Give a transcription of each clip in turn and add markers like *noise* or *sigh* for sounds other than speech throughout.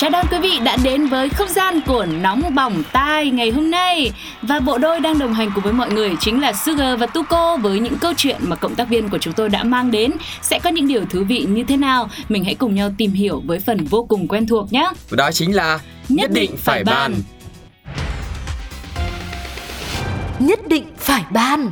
Chào đón quý vị đã đến với không gian của Nóng Bỏng Tai ngày hôm nay. Và bộ đôi đang đồng hành cùng với mọi người chính là Sugar và Tuko Với những câu chuyện mà cộng tác viên của chúng tôi đã mang đến. Sẽ có những điều thú vị như thế nào? Mình hãy cùng nhau tìm hiểu với phần vô cùng quen thuộc nhé. Đó chính là Nhất định phải bàn. Nhất định phải ban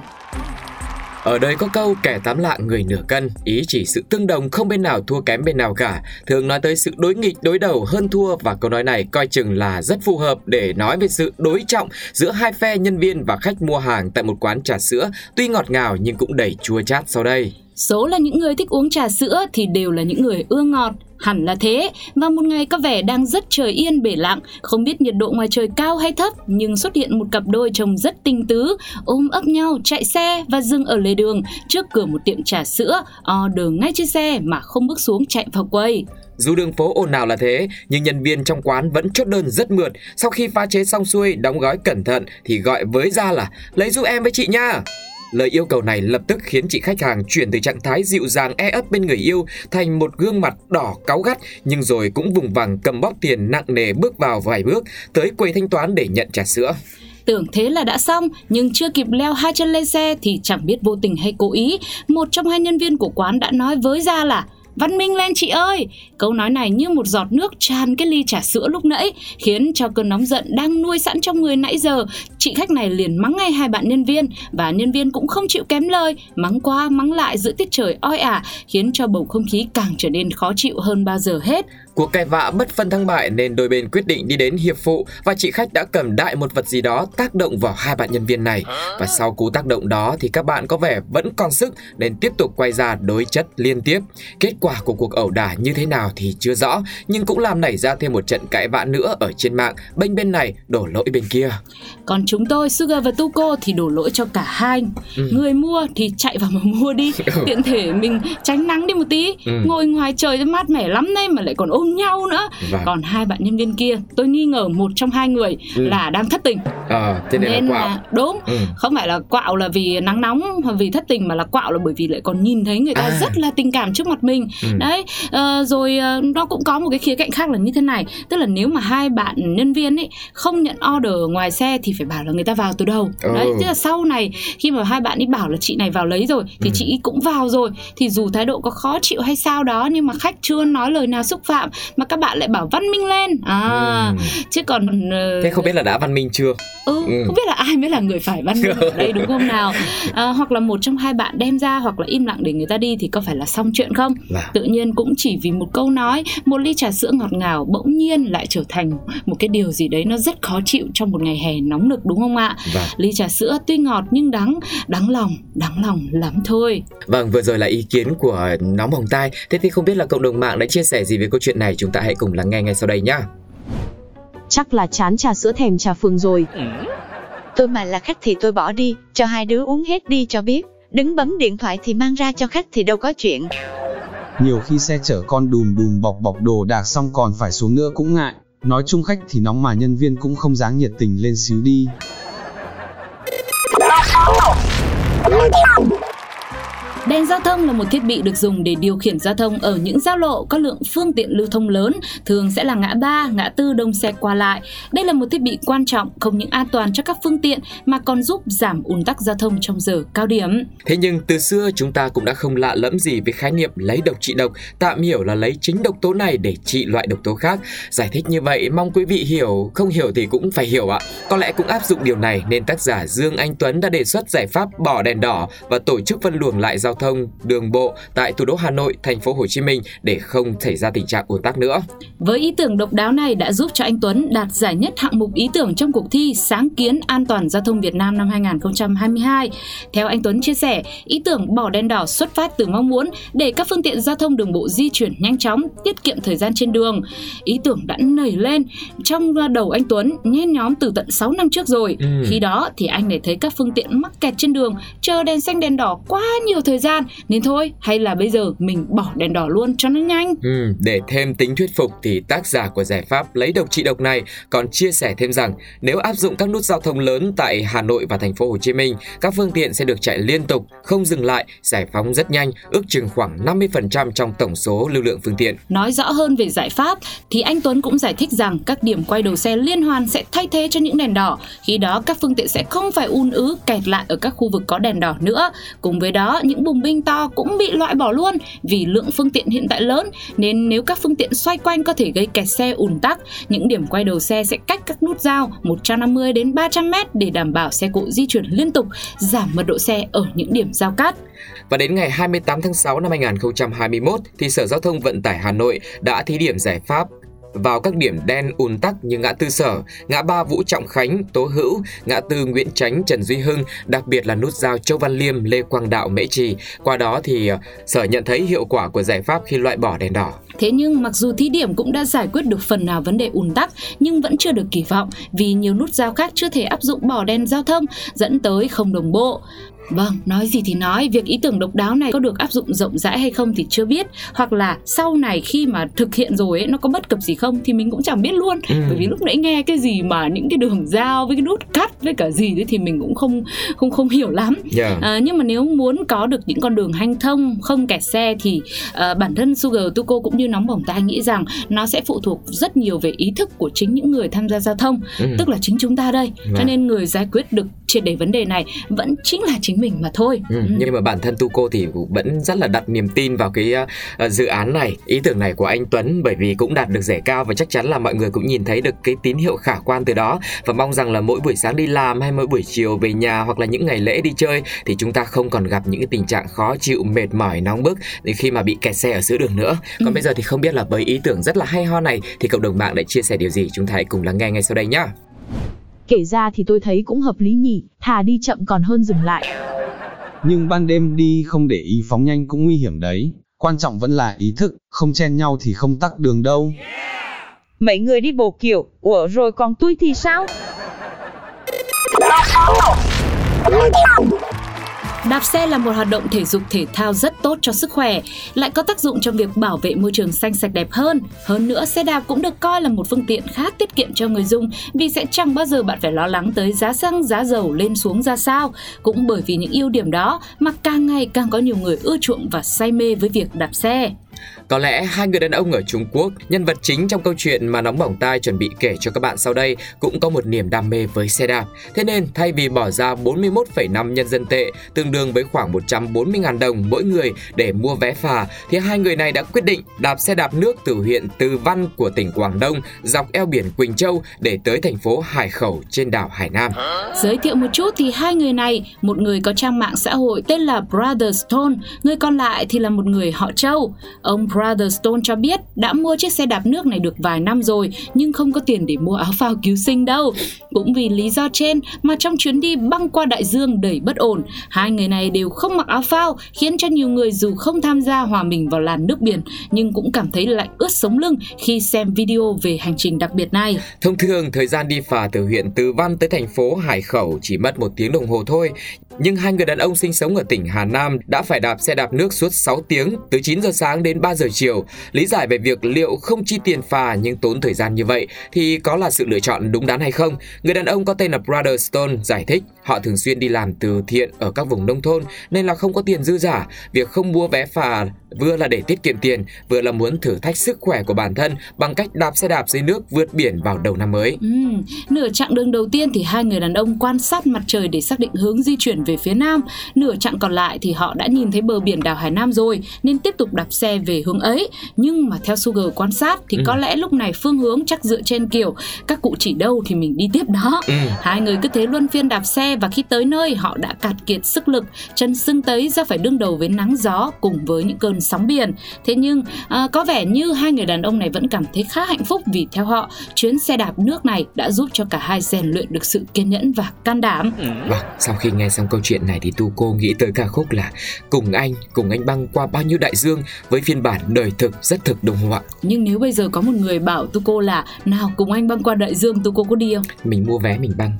ở đây có câu kẻ tám lạng người nửa cân, ý chỉ sự tương đồng không bên nào thua kém bên nào cả. Thường nói tới sự đối nghịch đối đầu hơn thua và câu nói này coi chừng là rất phù hợp để nói về sự đối trọng giữa hai phe nhân viên và khách mua hàng tại một quán trà sữa tuy ngọt ngào nhưng cũng đầy chua chát sau đây. Số là những người thích uống trà sữa thì đều là những người ưa ngọt Hẳn là thế, và một ngày có vẻ đang rất trời yên bể lặng, không biết nhiệt độ ngoài trời cao hay thấp, nhưng xuất hiện một cặp đôi trông rất tinh tứ, ôm ấp nhau, chạy xe và dừng ở lề đường trước cửa một tiệm trà sữa, order ngay trên xe mà không bước xuống chạy vào quầy. Dù đường phố ồn ào là thế, nhưng nhân viên trong quán vẫn chốt đơn rất mượt. Sau khi pha chế xong xuôi, đóng gói cẩn thận thì gọi với ra là lấy giúp em với chị nha. Lời yêu cầu này lập tức khiến chị khách hàng chuyển từ trạng thái dịu dàng e ấp bên người yêu thành một gương mặt đỏ cáu gắt nhưng rồi cũng vùng vằng cầm bóp tiền nặng nề bước vào vài bước tới quầy thanh toán để nhận trà sữa. Tưởng thế là đã xong, nhưng chưa kịp leo hai chân lên xe thì chẳng biết vô tình hay cố ý, một trong hai nhân viên của quán đã nói với ra là Văn minh lên chị ơi! Câu nói này như một giọt nước tràn cái ly trà sữa lúc nãy, khiến cho cơn nóng giận đang nuôi sẵn trong người nãy giờ. Chị khách này liền mắng ngay hai bạn nhân viên, và nhân viên cũng không chịu kém lời, mắng qua mắng lại giữa tiết trời oi ả, khiến cho bầu không khí càng trở nên khó chịu hơn bao giờ hết. Cuộc cãi vã bất phân thắng bại nên đôi bên quyết định đi đến hiệp phụ và chị khách đã cầm đại một vật gì đó tác động vào hai bạn nhân viên này. Và sau cú tác động đó thì các bạn có vẻ vẫn còn sức nên tiếp tục quay ra đối chất liên tiếp. Kết quả của cuộc ẩu đả như thế nào thì chưa rõ nhưng cũng làm nảy ra thêm một trận cãi vã nữa ở trên mạng, bên bên này đổ lỗi bên kia. Còn chúng tôi, Sugar và Tuko thì đổ lỗi cho cả hai. Ừ. Người mua thì chạy vào mà mua đi, *laughs* tiện thể mình tránh nắng đi một tí, ừ. ngồi ngoài trời mát mẻ lắm đây mà lại còn ôm nhau nữa. Vâng. Còn hai bạn nhân viên kia, tôi nghi ngờ một trong hai người ừ. là đang thất tình. À, thế nên, nên là, quạo. là đúng, ừ. không phải là quạo là vì nắng nóng hoặc vì thất tình mà là quạo là bởi vì lại còn nhìn thấy người ta à. rất là tình cảm trước mặt mình. Ừ. Đấy, à, rồi à, nó cũng có một cái khía cạnh khác là như thế này, tức là nếu mà hai bạn nhân viên ấy không nhận order ngoài xe thì phải bảo là người ta vào từ đầu. Ừ. Đấy, tức là sau này khi mà hai bạn ấy bảo là chị này vào lấy rồi thì ừ. chị cũng vào rồi thì dù thái độ có khó chịu hay sao đó nhưng mà khách chưa nói lời nào xúc phạm mà các bạn lại bảo văn minh lên. À ừ. chứ còn uh... thế không biết là đã văn minh chưa? Ừ, ừ. không biết là ai mới là người phải văn minh ở đây đúng không nào? *laughs* À, hoặc là một trong hai bạn đem ra hoặc là im lặng để người ta đi thì có phải là xong chuyện không? Là... tự nhiên cũng chỉ vì một câu nói một ly trà sữa ngọt ngào bỗng nhiên lại trở thành một cái điều gì đấy nó rất khó chịu trong một ngày hè nóng nực đúng không ạ? Vâng. ly trà sữa tuy ngọt nhưng đắng đắng lòng đắng lòng lắm thôi. Vâng vừa rồi là ý kiến của nóng bỏng tai. Thế thì không biết là cộng đồng mạng đã chia sẻ gì về câu chuyện này chúng ta hãy cùng lắng nghe ngay sau đây nhé. Chắc là chán trà sữa thèm trà phường rồi. Tôi mà là khách thì tôi bỏ đi, cho hai đứa uống hết đi cho biết. Đứng bấm điện thoại thì mang ra cho khách thì đâu có chuyện. Nhiều khi xe chở con đùm đùm bọc bọc đồ đạc xong còn phải xuống nữa cũng ngại. Nói chung khách thì nóng mà nhân viên cũng không dáng nhiệt tình lên xíu đi. Đèn giao thông là một thiết bị được dùng để điều khiển giao thông ở những giao lộ có lượng phương tiện lưu thông lớn, thường sẽ là ngã ba, ngã tư đông xe qua lại. Đây là một thiết bị quan trọng không những an toàn cho các phương tiện mà còn giúp giảm ùn tắc giao thông trong giờ cao điểm. Thế nhưng từ xưa chúng ta cũng đã không lạ lẫm gì với khái niệm lấy độc trị độc, tạm hiểu là lấy chính độc tố này để trị loại độc tố khác. Giải thích như vậy mong quý vị hiểu, không hiểu thì cũng phải hiểu ạ. Có lẽ cũng áp dụng điều này nên tác giả Dương Anh Tuấn đã đề xuất giải pháp bỏ đèn đỏ và tổ chức phân luồng lại giao thông, đường bộ tại thủ đô Hà Nội, thành phố Hồ Chí Minh để không xảy ra tình trạng ùn tắc nữa. Với ý tưởng độc đáo này đã giúp cho anh Tuấn đạt giải nhất hạng mục ý tưởng trong cuộc thi Sáng kiến an toàn giao thông Việt Nam năm 2022. Theo anh Tuấn chia sẻ, ý tưởng bỏ đèn đỏ xuất phát từ mong muốn để các phương tiện giao thông đường bộ di chuyển nhanh chóng, tiết kiệm thời gian trên đường. Ý tưởng đã nảy lên trong đầu anh Tuấn nhen nhóm từ tận 6 năm trước rồi. Ừ. Khi đó thì anh để thấy các phương tiện mắc kẹt trên đường, chờ đèn xanh đèn đỏ quá nhiều thời gian gian nên thôi hay là bây giờ mình bỏ đèn đỏ luôn cho nó nhanh Ừ, để thêm tính thuyết phục thì tác giả của giải pháp lấy độc trị độc này còn chia sẻ thêm rằng nếu áp dụng các nút giao thông lớn tại Hà Nội và thành phố Hồ Chí Minh, các phương tiện sẽ được chạy liên tục, không dừng lại, giải phóng rất nhanh, ước chừng khoảng 50% trong tổng số lưu lượng phương tiện. Nói rõ hơn về giải pháp thì anh Tuấn cũng giải thích rằng các điểm quay đầu xe liên hoàn sẽ thay thế cho những đèn đỏ. Khi đó các phương tiện sẽ không phải un ứ kẹt lại ở các khu vực có đèn đỏ nữa. Cùng với đó những bùng binh to cũng bị loại bỏ luôn vì lượng phương tiện hiện tại lớn nên nếu các phương tiện xoay quanh có thể gây kẹt xe ùn tắc, những điểm quay đầu xe sẽ cách các nút giao 150 đến 300 mét để đảm bảo xe cộ di chuyển liên tục, giảm mật độ xe ở những điểm giao cắt. Và đến ngày 28 tháng 6 năm 2021 thì Sở Giao thông Vận tải Hà Nội đã thí điểm giải pháp vào các điểm đen ùn tắc như ngã tư sở, ngã ba Vũ Trọng Khánh, Tố Hữu, ngã tư Nguyễn Chánh, Trần Duy Hưng, đặc biệt là nút giao Châu Văn Liêm, Lê Quang Đạo, Mễ Trì. Qua đó thì ờ, Sở nhận thấy hiệu quả của giải pháp khi loại bỏ đèn đỏ. Thế nhưng mặc dù thí điểm cũng đã giải quyết được phần nào vấn đề ùn tắc nhưng vẫn chưa được kỳ vọng vì nhiều nút giao khác chưa thể áp dụng bỏ đèn giao thông dẫn tới không đồng bộ. Vâng, nói gì thì nói, việc ý tưởng độc đáo này có được áp dụng rộng rãi hay không thì chưa biết Hoặc là sau này khi mà thực hiện rồi ấy, nó có bất cập gì không thì mình cũng chẳng biết luôn Ừ. Bởi vì lúc nãy nghe cái gì mà những cái đường giao với cái nút cắt với cả gì đấy thì mình cũng không không không hiểu lắm Yeah. À, nhưng mà nếu muốn có được những con đường hanh thông không kẹt xe thì à, bản thân Sugar Tuco cũng như nóng bỏng tai nghĩ rằng nó sẽ phụ thuộc rất nhiều về ý thức của chính những người tham gia giao thông Ừ. tức là chính chúng ta đây cho Vâng. nên người giải quyết được triệt để vấn đề này vẫn chính là chính mình mà thôi Ừ, Ừ. nhưng mà bản thân Tuco thì cũng vẫn rất là đặt niềm tin vào cái uh, dự án này, ý tưởng này của anh Tuấn bởi vì cũng đạt được giải cao và chắc chắn là mọi người cũng nhìn thấy được cái tín hiệu khả quan từ đó và mong rằng là mỗi buổi sáng đi làm hay mỗi buổi chiều về nhà hoặc là những ngày lễ đi chơi thì chúng ta không còn gặp những cái tình trạng khó chịu, mệt mỏi, nóng bức khi mà bị kẹt xe ở giữa đường nữa. Còn Ừ. bây giờ thì không biết là với ý tưởng rất là hay ho này thì cộng đồng mạng đã chia sẻ điều gì chúng ta hãy cùng lắng nghe ngay sau đây nhá. Kể ra thì tôi thấy cũng hợp lý nhỉ, thà đi chậm còn hơn dừng lại. Nhưng ban đêm đi không để ý phóng nhanh cũng nguy hiểm đấy. Quan trọng vẫn là ý thức, không chen nhau thì không tắc đường đâu. Mấy người đi bộ kiểu, ủa rồi còn tôi thì sao? Đạp xe là một hoạt động thể dục thể thao rất tốt cho sức khỏe, lại có tác dụng trong việc bảo vệ môi trường xanh sạch đẹp hơn. Hơn nữa, xe đạp cũng được coi là một phương tiện khá tiết kiệm cho người dùng vì sẽ chẳng bao giờ bạn phải lo lắng tới giá xăng, giá dầu lên xuống ra sao. Cũng bởi vì những ưu điểm đó mà càng ngày càng có nhiều người ưa chuộng và say mê với việc đạp xe. Có lẽ hai người đàn ông ở Trung Quốc, nhân vật chính trong câu chuyện mà Nóng Bỏng Tai chuẩn bị kể cho các bạn sau đây cũng có một niềm đam mê với xe đạp. Thế nên thay vì bỏ ra 41,5 nhân dân tệ, tương đương với khoảng 140.000 đồng mỗi người để mua vé phà, thì hai người này đã quyết định đạp xe đạp nước từ huyện Từ Văn của tỉnh Quảng Đông dọc eo biển Quỳnh Châu để tới thành phố Hải Khẩu trên đảo Hải Nam. Giới thiệu một chút thì hai người này, một người có trang mạng xã hội tên là Brother Stone, người còn lại thì là một người họ Châu. Ông Brother Stone cho biết đã mua chiếc xe đạp nước này được vài năm rồi nhưng không có tiền để mua áo phao cứu sinh đâu. Cũng vì lý do trên mà trong chuyến đi băng qua đại dương đầy bất ổn, hai người này đều không mặc áo phao khiến cho nhiều người dù không tham gia hòa mình vào làn nước biển nhưng cũng cảm thấy lạnh ướt sống lưng khi xem video về hành trình đặc biệt này. Thông thường, thời gian đi phà từ huyện Từ Văn tới thành phố Hải Khẩu chỉ mất một tiếng đồng hồ thôi. Nhưng hai người đàn ông sinh sống ở tỉnh Hà Nam đã phải đạp xe đạp nước suốt 6 tiếng, từ 9 giờ sáng đến 3 giờ chiều. Lý giải về việc liệu không chi tiền phà nhưng tốn thời gian như vậy thì có là sự lựa chọn đúng đắn hay không? Người đàn ông có tên là Brother Stone giải thích họ thường xuyên đi làm từ thiện ở các vùng nông thôn nên là không có tiền dư giả. Việc không mua vé phà vừa là để tiết kiệm tiền, vừa là muốn thử thách sức khỏe của bản thân bằng cách đạp xe đạp dưới nước vượt biển vào đầu năm mới. Ừ, nửa chặng đường đầu tiên thì hai người đàn ông quan sát mặt trời để xác định hướng di chuyển về phía nam. Nửa chặng còn lại thì họ đã nhìn thấy bờ biển đảo Hải Nam rồi nên tiếp tục đạp xe về hướng ấy. Nhưng mà theo Sugar quan sát thì Ừ. có lẽ lúc này phương hướng chắc dựa trên kiểu các cụ chỉ đâu thì mình đi tiếp đó. Ừ. Hai người cứ thế luân phiên đạp xe và khi tới nơi họ đã cạn kiệt sức lực, chân sưng tấy do phải đương đầu với nắng gió cùng với những cơn sóng biển. Thế nhưng à, có vẻ như hai người đàn ông này vẫn cảm thấy khá hạnh phúc vì theo họ chuyến xe đạp nước này đã giúp cho cả hai rèn luyện được sự kiên nhẫn và can đảm. Vâng, sau khi nghe xong câu câu chuyện này thì tu cô nghĩ tới ca khúc là Cùng anh, cùng anh băng qua bao nhiêu đại dương với phiên bản đời thực rất thực đúng không ạ? Nhưng nếu bây giờ có một người bảo Tuco là nào cùng anh băng qua đại dương Tuco có đi không? Mình mua vé mình băng.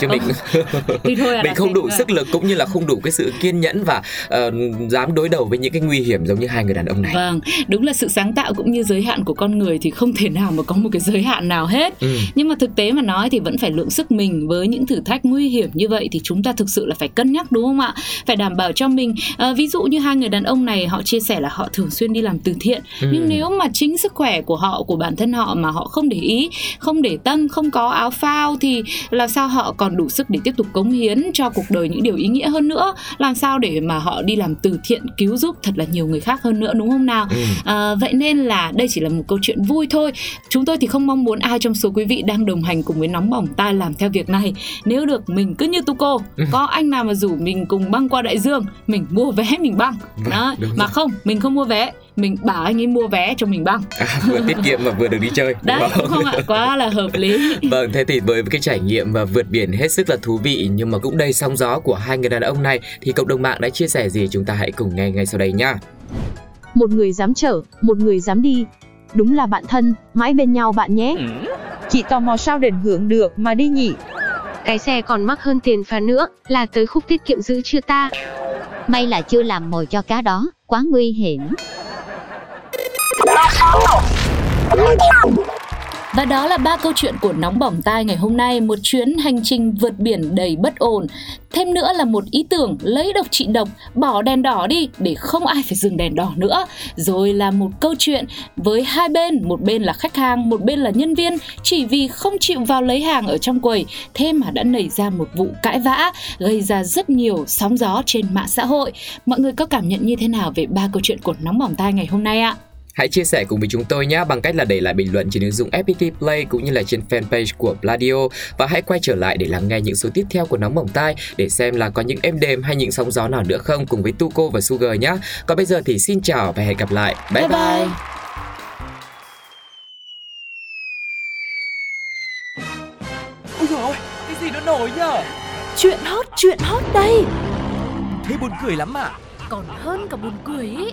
Chứ mình *laughs* Thì thôi à, *laughs* mình không đủ thôi. sức lực cũng như là không đủ cái sự kiên nhẫn và ờ, dám đối đầu với những cái nguy hiểm giống như hai người đàn ông này. Vâng, đúng là sự sáng tạo cũng như giới hạn của con người thì không thể nào mà có một cái giới hạn nào hết. Ừ. Nhưng mà thực tế mà nói thì vẫn phải lượng sức mình với những thử thách nguy hiểm như vậy thì chúng ta thực sự là phải cân nhắc đúng không ạ? Phải đảm bảo cho mình. À, ví dụ như hai người đàn ông này họ chia sẻ là họ thường xuyên đi làm từ thiện. Ừ. Nhưng nếu mà chính sức khỏe của họ của bản thân họ mà họ không để ý, không để tâm, không có áo phao thì làm sao họ còn đủ sức để tiếp tục cống hiến cho cuộc đời những điều ý nghĩa hơn nữa? Làm sao để mà họ đi làm từ thiện cứu giúp thật là nhiều người khác hơn nữa đúng không nào? Ừ. À, vậy nên là đây chỉ là một câu chuyện vui thôi. Chúng tôi thì không mong muốn ai trong số quý vị đang đồng hành cùng với nóng bỏng tai làm theo việc này. Nếu được mình cứ như Tuco, Ừ. có anh nào mà rủ mình cùng băng qua đại dương, mình mua vé mình băng. Vâng, Đó, mà rồi. không, mình không mua vé, mình bảo anh ấy mua vé cho mình băng. À, vừa tiết kiệm mà vừa được đi chơi. đúng Đấy, đúng không ạ? Quá là hợp lý. *laughs* Vâng, thế thì với cái trải nghiệm và vượt biển hết sức là thú vị nhưng mà cũng đầy sóng gió của hai người đàn ông này thì cộng đồng mạng đã chia sẻ gì chúng ta hãy cùng nghe ngay sau đây nhá. Một người dám chở, một người dám đi. Đúng là bạn thân, mãi bên nhau bạn nhé. Chị tò mò sao định hướng được mà đi nhỉ? Cái xe còn mắc hơn tiền phá nữa, là tới khúc tiết kiệm giữ chưa ta? May là chưa làm mồi cho cá đó, quá nguy hiểm. Và đó là ba câu chuyện của Nóng Bỏng Tai ngày hôm nay, một chuyến hành trình vượt biển đầy bất ổn. Thêm nữa là một ý tưởng lấy độc trị độc, bỏ đèn đỏ đi để không ai phải dừng đèn đỏ nữa. Rồi là một câu chuyện với hai bên, một bên là khách hàng, một bên là nhân viên, chỉ vì không chịu vào lấy hàng ở trong quầy, thế mà đã nảy ra một vụ cãi vã, gây ra rất nhiều sóng gió trên mạng xã hội. Mọi người có cảm nhận như thế nào về ba câu chuyện của Nóng Bỏng Tai ngày hôm nay ạ? Hãy chia sẻ cùng với chúng tôi nhé bằng cách là để lại bình luận trên ứng dụng FPT Play cũng như là trên fanpage của Pladio và hãy quay trở lại để lắng nghe những số tiếp theo của Nóng Bỏng Tai để xem là có những êm đềm hay những sóng gió nào nữa không cùng với Tuco và Sugar nhé. Còn bây giờ thì xin chào và hẹn gặp lại. Bye bye. bye. Ôi dồi ôi, cái gì nó nổi nhở? Chuyện hot, chuyện hot đây Thế buồn cười lắm à? Còn hơn cả buồn cười ý